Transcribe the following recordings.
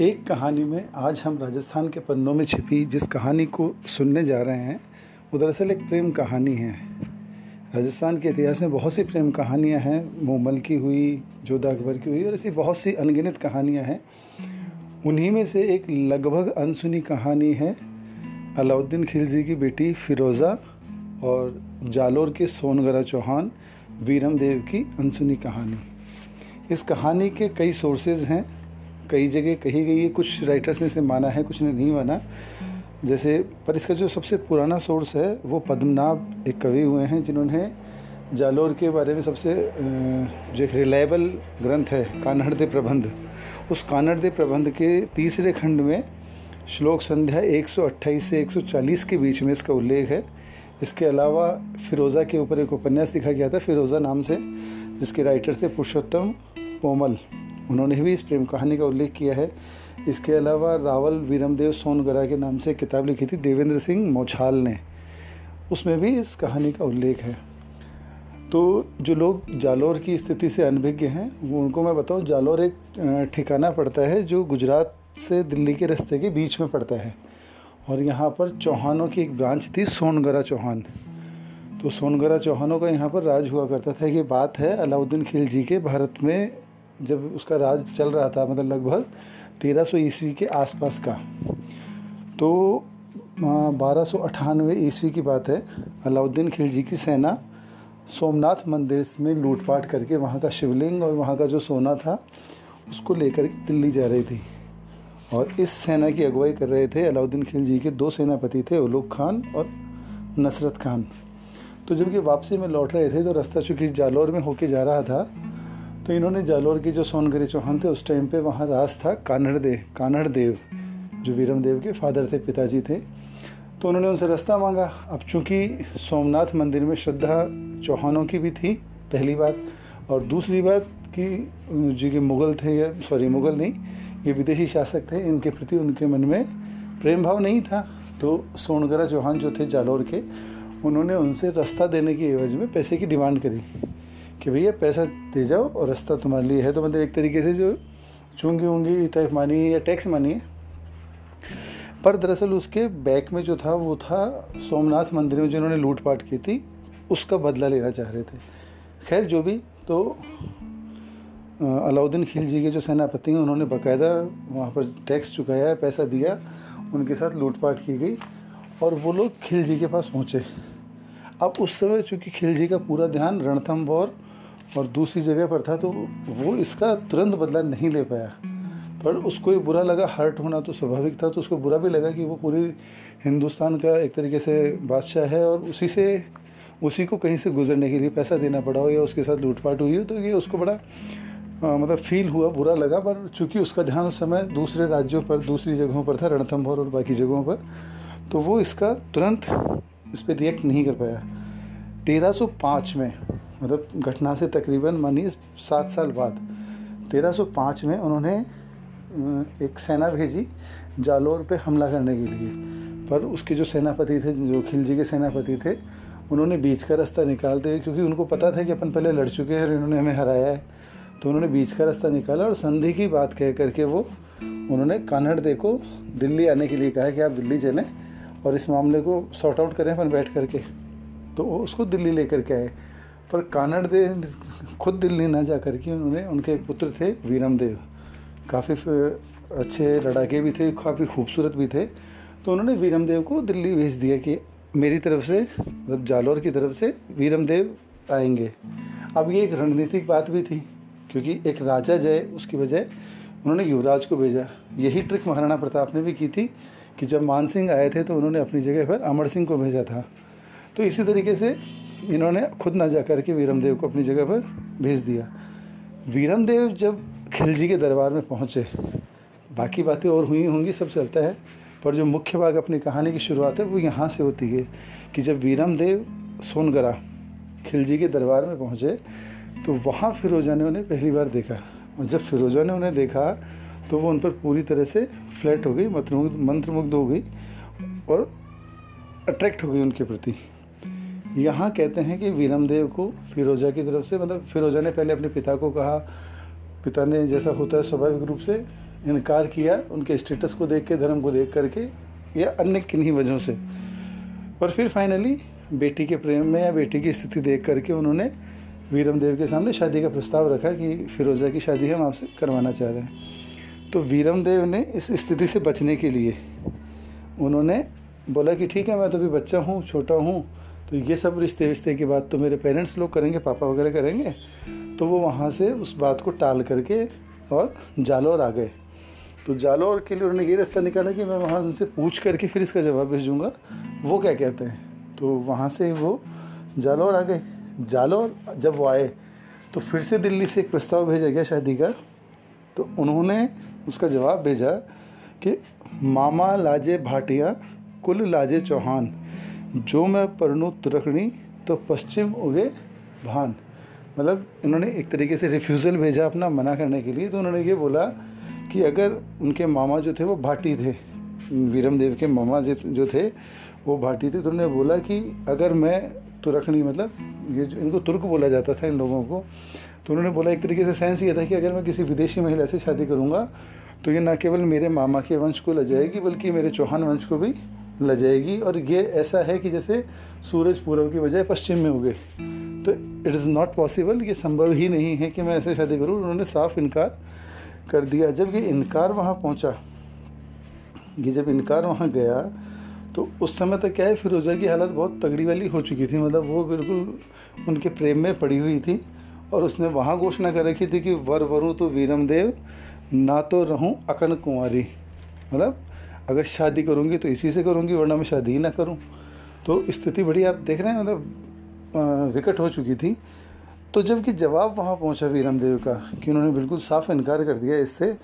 एक कहानी में आज हम राजस्थान के पन्नों में छिपी जिस कहानी को सुनने जा रहे हैं, वो दरअसल एक प्रेम कहानी है। राजस्थान के इतिहास में बहुत सी प्रेम कहानियाँ हैं, मोमल की हुई, जोधा अकबर की हुई, और ऐसी बहुत सी अनगिनत कहानियाँ हैं। उन्हीं में से एक लगभग अनसुनी कहानी है, अलाउद्दीन खिलजी की बेटी फ़िरोज़ा और जालोर के सोनगरा चौहान वीरम देव की अनसुनी कहानी। इस कहानी के कई सोर्सेज हैं। कई जगह कही गई है, कुछ राइटर्स ने इसे माना है, कुछ ने नहीं माना। जैसे, पर इसका जो सबसे पुराना सोर्स है, वो पद्मनाभ एक कवि हुए हैं, जिन्होंने जालोर के बारे में सबसे जो एक रिलायबल ग्रंथ है, कानहड़दे प्रबंध। उस कानहड़दे प्रबंध के तीसरे खंड में श्लोक संध्या 128 से 140 के बीच में इसका उल्लेख है। इसके अलावा फिरोज़ा के ऊपर एक उपन्यास लिखा गया था, फिरोज़ा नाम से, जिसके राइटर थे पुरुषोत्तम पोमल। उन्होंने भी इस प्रेम कहानी का उल्लेख किया है। इसके अलावा रावल वीरमदेव सोनगरा के नाम से किताब लिखी थी देवेंद्र सिंह मोछाल ने। उसमें भी इस कहानी का उल्लेख है। तो जो लोग जालोर की स्थिति से अनभिज्ञ हैं, वो उनको मैं बताऊँ, जालोर एक ठिकाना पड़ता है जो गुजरात से दिल्ली के रास्ते के बीच में पड़ता है। और यहाँ पर चौहानों की एक ब्रांच थी सोनगरा चौहान। तो सोनगरा चौहानों का यहाँ पर राज हुआ करता था। ये बात है अलाउद्दीन खिलजी के भारत में जब उसका राज चल रहा था मतलब लगभग तेरह सौ ईस्वी के आसपास का। तो बारह सौ ईस्वी की बात है, अलाउद्दीन खिलजी की सेना सोमनाथ मंदिर में लूटपाट करके वहाँ का शिवलिंग और वहाँ का जो सोना था, उसको लेकर के दिल्ली जा रही थी। और इस सेना की अगुवाई कर रहे थे अलाउद्दीन खिलजी के दो सेनापति थे उलूक खान और नसरत खान। तो जब ये वापसी में लौट रहे थे तो रास्ता चूँकि जालौर में होके जा रहा था तो इन्होंने जालौर के जो सोनगरी चौहान थे, उस टाइम पे वहाँ राज था कानड़ देव कानड़ देव जो वीरम देव के फादर थे, पिताजी थे। तो उन्होंने उनसे रास्ता मांगा। अब चूँकि सोमनाथ मंदिर में श्रद्धा चौहानों की भी थी, पहली बात, और दूसरी बात कि जो कि मुग़ल थे या सॉरी मुग़ल नहीं, ये विदेशी शासक थे, इनके प्रति उनके मन में प्रेम भाव नहीं था। तो सोनगरा चौहान जो थे जालौर के, उन्होंने उनसे रास्ता देने की एवज में पैसे की डिमांड करी। कि भैया पैसा दे जाओ और रास्ता तुम्हारे लिए है। तो मतलब एक तरीके से जो चूँगी वूँगी टाइप मानी या टैक्स मानी पर दरअसल उसके बैक में जो था, वो था सोमनाथ मंदिर में जिन्होंने लूटपाट की थी, उसका बदला लेना चाह रहे थे। खैर, जो भी तो अलाउद्दीन खिलजी के जो सेनापति हैं, उन्होंने बाकायदा वहाँ पर टैक्स चुकाया, पैसा दिया, उनके साथ लूटपाट की गई और वो लोग खिलजी के पास पहुँचे। अब उस समय चूँकि खिलजी का पूरा ध्यान रणथम्भौर और दूसरी जगह पर था तो वो इसका तुरंत बदला नहीं ले पाया। पर उसको ये बुरा लगा हर्ट होना तो स्वाभाविक था तो उसको बुरा भी लगा कि वो पूरी हिंदुस्तान का एक तरीके से बादशाह है और उसी से उसी को कहीं से गुजरने के लिए पैसा देना पड़ा हो या उसके साथ लूटपाट हुई हो तो ये उसको बड़ा आ, मतलब फील हुआ बुरा लगा। पर चूँकि उसका ध्यान उस समय दूसरे राज्यों पर दूसरी जगहों पर था रणथम्भौर और बाकी जगहों पर तो वो इसका तुरंत इस पर रिएक्ट नहीं कर पाया। 1305 में मतलब घटना से तकरीबन मानिए सात साल बाद 1305 में उन्होंने एक सेना भेजी जालोर पे हमला करने के लिए। पर उसके जो सेनापति थे, जो खिलजी के सेनापति थे, उन्होंने बीच का रास्ता निकालते हुए, क्योंकि उनको पता था कि अपन पहले लड़ चुके हैं और इन्होंने हमें हराया है तो उन्होंने बीच का रास्ता निकाला और संधि की बात कह करके वो, उन्होंने कानड़ दे को दिल्ली आने के लिए कहा कि आप दिल्ली चलें। और इस मामले को सॉर्ट आउट करें अपन बैठ करके। तो वो उसको दिल्ली लेकर के आए। पर कानड़ देव खुद दिल्ली ना जा कर के उन्होंने, उनके पुत्र थे वीरम देव काफ़ी अच्छे लड़ाके भी थे, काफ़ी खूबसूरत भी थे। तो उन्होंने वीरम देव को दिल्ली भेज दिया कि मेरी तरफ़ से मतलब जालौर की तरफ़ से वीरम देव आएँगे। अब ये एक रणनीतिक बात भी थी, क्योंकि एक राजा जय, उसकी बजाय उन्होंने युवराज को भेजा। यही ट्रिक महाराणा प्रताप ने भी की थी। कि जब मान सिंह आए थे तो उन्होंने अपनी जगह पर अमर सिंह को भेजा था। तो इसी तरीके से इन्होंने खुद ना जा कर के वीरमदेव को अपनी जगह पर भेज दिया। वीरमदेव जब खिलजी के दरबार में पहुँचे, बाकी बातें और हुई होंगी, सब चलता है, पर जो मुख्य भाग अपनी कहानी की शुरुआत है, वो यहाँ से होती है कि जब वीरम देव सोनगरा खिलजी के दरबार में पहुँचे तो वहाँ फिरोजा ने उन्हें पहली बार देखा। और जब फिरोजा ने उन्हें देखा तो वो उन पर पूरी तरह से फ्लैट हो गई, मंत्रमुग्ध मंत्रमुग्ध हो गई और अट्रैक्ट हो गई उनके प्रति। यहाँ कहते हैं कि वीरम देव को फिरोजा की तरफ़ से मतलब फिरोजा ने पहले अपने पिता को कहा, पिता ने जैसा होता है स्वाभाविक रूप से इनकार किया, उनके स्टेटस को देख के, धर्म को देख करके, या अन्य किन्हीं वजहों से। और फिर फाइनली बेटी के प्रेम में या बेटी की स्थिति देख करके उन्होंने वीरम देव के सामने शादी का प्रस्ताव रखा कि फिरोज़ा की शादी हम आपसे करवाना चाह रहे हैं। तो वीरम देव ने इस स्थिति से बचने के लिए उन्होंने बोला कि ठीक है, मैं तो अभी बच्चा हूँ, छोटा हूँ तो ये सब रिश्ते रिश्ते की बात तो मेरे पेरेंट्स लोग करेंगे, पापा वगैरह करेंगे। तो वो वहाँ से उस बात को टाल करके और जालौर आ गए। तो जालौर के लिए उन्होंने ये रास्ता निकाला कि मैं वहाँ उनसे पूछ करके फिर इसका जवाब भेजूँगा। वो क्या कहते हैं? तो वहाँ से वो जालौर आ गए। जालौर जब वो आए तो फिर से दिल्ली से एक प्रस्ताव भेजा गया शादी का। तो उन्होंने उसका जवाब भेजा कि मामा लाजे भाटिया, कुल लाजे चौहान, जो मैं परनू तुरकनी तो पश्चिम उगे भान। मतलब इन्होंने एक तरीके से रिफ्यूज़ल भेजा अपना मना करने के लिए तो उन्होंने ये बोला कि अगर उनके मामा जो थे, वो भाटी थे वीरम देव के मामा जो थे, वो भाटी थे तो उन्होंने बोला कि अगर मैं तुरकनी मतलब ये जो इनको तुर्क बोला जाता था इन लोगों को तो उन्होंने बोला, एक तरीके से सेंस ये था कि अगर मैं किसी विदेशी महिला से शादी करूँगा तो ये न केवल मेरे मामा के वंश को ल जाएगी, बल्कि मेरे चौहान वंश को भी ल जाएगी। और ये ऐसा है कि जैसे सूरज पूर्व की बजाय पश्चिम में उगे। तो इट इज़ नॉट पॉसिबल ये संभव ही नहीं है कि मैं ऐसे शादी करूँ। उन्होंने साफ़ इनकार कर दिया। जब ये इनकार वहाँ पहुँचा, ये जब इनकार वहाँ गया तो उस समय तक क्या है, फिरोज़ा की हालत बहुत तगड़ी वाली हो चुकी थी। मतलब वो बिल्कुल उनके प्रेम में पड़ी हुई थी। और उसने वहाँ घोषणा कर रखी थी कि वर वरूँ तो वीरम देव ना तो रहूँ अकन कुंवारी। मतलब अगर शादी करूँगी तो इसी से करूँगी, वरना मैं शादी ही ना करूँ। तो स्थिति बड़ी, आप देख रहे हैं मतलब विकट हो चुकी थी। तो जबकि जवाब वहाँ पहुँचा वीरम देव का, कि उन्होंने बिल्कुल साफ़ इनकार कर दिया इससे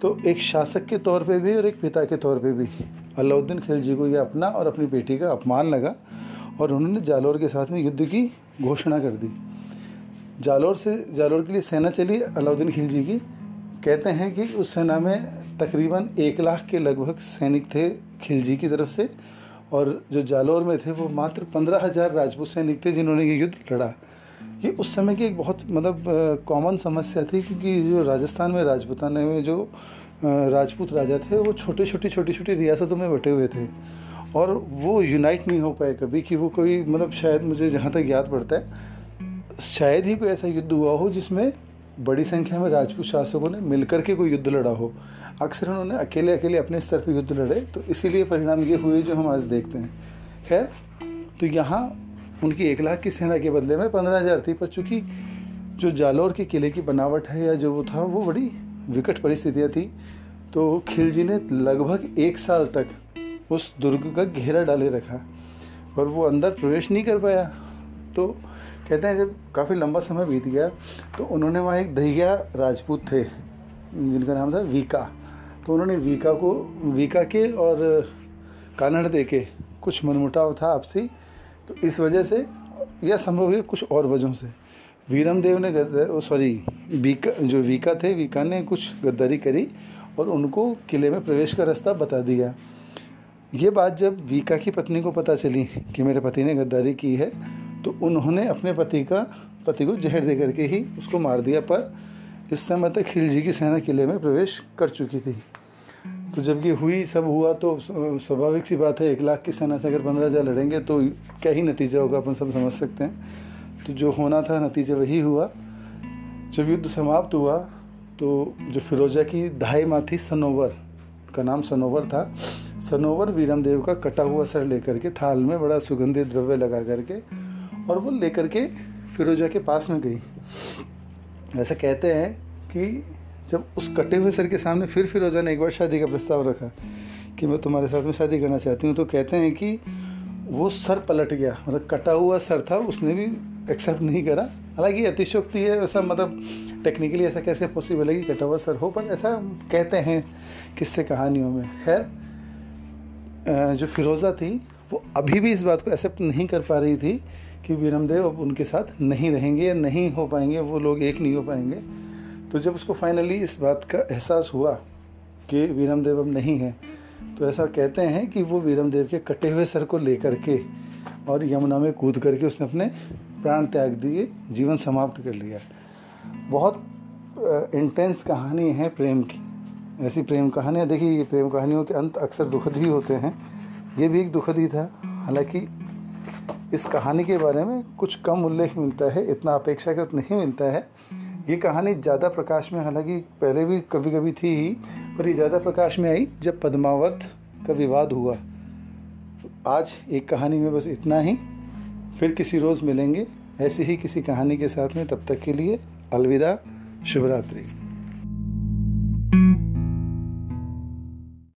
तो एक शासक के तौर पे भी और एक पिता के तौर पे भी। अलाउद्दीन खिलजी को यह अपना और अपनी बेटी का अपमान लगा और उन्होंने जालौर के साथ में युद्ध की घोषणा कर दी। जालौर से, जालौर के लिए सेना चली, अलाउद्दीन खिलजी की। कहते हैं कि उस सेना में तकरीबन एक लाख के लगभग सैनिक थे खिलजी की तरफ़ से, और जो जालौर में थे, वो मात्र पंद्रह हज़ार राजपूत सैनिक थे जिन्होंने ये युद्ध लड़ा। ये उस समय की एक बहुत मतलब कॉमन समस्या थी, क्योंकि जो राजस्थान में राजपूताना में जो राजपूत राजा थे, वो छोटे, छोटी छोटी छोटी रियासतों में बटे हुए थे। और वो यूनाइट नहीं हो पाए कभी, कि वो कोई मतलब शायद मुझे जहाँ तक याद पड़ता है शायद ही कोई ऐसा युद्ध हुआ हो जिसमें बड़ी संख्या में राजपूत शासकों ने मिलकर के कोई युद्ध लड़ा हो। अक्सर उन्होंने अकेले अकेले अपने स्तर पर युद्ध लड़े तो इसीलिए परिणाम ये हुए जो हम आज देखते हैं। खैर तो यहाँ उनकी एक लाख की सेना के बदले में पंद्रह हज़ार थी, पर चूँकि जो जालौर के किले की बनावट है या जो वो था, वो बड़ी विकट परिस्थितियाँ थी। तो खिलजी ने लगभग एक साल तक उस दुर्ग का घेरा डाले रखा और वो अंदर प्रवेश नहीं कर पाया। तो कहते हैं, जब काफ़ी लंबा समय बीत गया तो उन्होंने वहाँ एक दहिया राजपूत थे, जिनका नाम था वीका। तो उन्होंने वीका को, वीका के और कानड़ दे के कुछ मनमुटाव था आपसी। तो इस वजह से यह संभव है कुछ और वजहों से। वीरम देव ने सॉरी वीका, जो वीका थे, वीका ने कुछ गद्दारी करी और उनको किले में प्रवेश का रास्ता बता दिया। ये बात जब वीका की पत्नी को पता चली कि मेरे पति ने गद्दारी की है तो उन्होंने अपने पति का, पति को जहर दे करके ही उसको मार दिया, पर इस समय तक खिलजी की सेना किले में प्रवेश कर चुकी थी। तो जब ये हुई, सब हुआ तो स्वाभाविक सी बात है, एक लाख की सेना से अगर पंद्रह हज़ार लड़ेंगे तो क्या ही नतीजा होगा, अपन सब समझ सकते हैं। तो जो होना था, नतीजा वही हुआ। जब युद्ध समाप्त हुआ तो जो फिरोजा की दहाई माँ थी, सनोवर, का नाम सनोवर था, सनोवर वीरम देव का कटा हुआ सर लेकर के थाल में बड़ा सुगंधित द्रव्य लगा करके और वो लेकर के फिरोजा के पास में गई। ऐसा कहते हैं कि जब उस कटे हुए सर के सामने फिर फिरोजा ने एक बार शादी का प्रस्ताव रखा कि मैं तुम्हारे साथ में शादी करना चाहती हूँ तो कहते हैं कि वो सर पलट गया। मतलब कटा हुआ सर था, उसने भी एक्सेप्ट नहीं करा। हालाँकि अतिशोक्ति है वैसा मतलब टेक्निकली ऐसा कैसे पॉसिबल है कि कटा हुआ सर हो, पर ऐसा कहते हैं किससे कहानियों में। खैर जो फिरोज़ा थी वो अभी भी इस बात को एक्सेप्ट नहीं कर पा रही थी कि वीरमदेव अब उनके साथ नहीं रहेंगे या नहीं हो पाएँगे, वो लोग एक नहीं हो पाएँगे। तो जब उसको फाइनली इस बात का एहसास हुआ कि वीरम देव अब नहीं है तो ऐसा कहते हैं कि वो वीरम देव के कटे हुए सर को लेकर के और यमुना में कूद करके उसने अपने प्राण त्याग दिए, जीवन समाप्त कर लिया। बहुत इंटेंस कहानी है प्रेम की। ऐसी प्रेम कहानियाँ, देखिए ये प्रेम कहानियों के अंत अक्सर दुखद ही होते हैं। ये भी एक दुखद ही। था हालाँकि इस कहानी के बारे में कुछ कम उल्लेख मिलता है, इतना अपेक्षाकृत नहीं मिलता है। ये कहानी ज़्यादा प्रकाश में, हालाँकि पहले भी कभी कभी थी ही, पर ये ज़्यादा प्रकाश में आई जब पद्मावत का विवाद हुआ। आज एक कहानी में बस इतना ही। फिर किसी रोज़ मिलेंगे, ऐसी ही किसी कहानी के साथ में। तब तक के लिए अलविदा शुभ रात्रि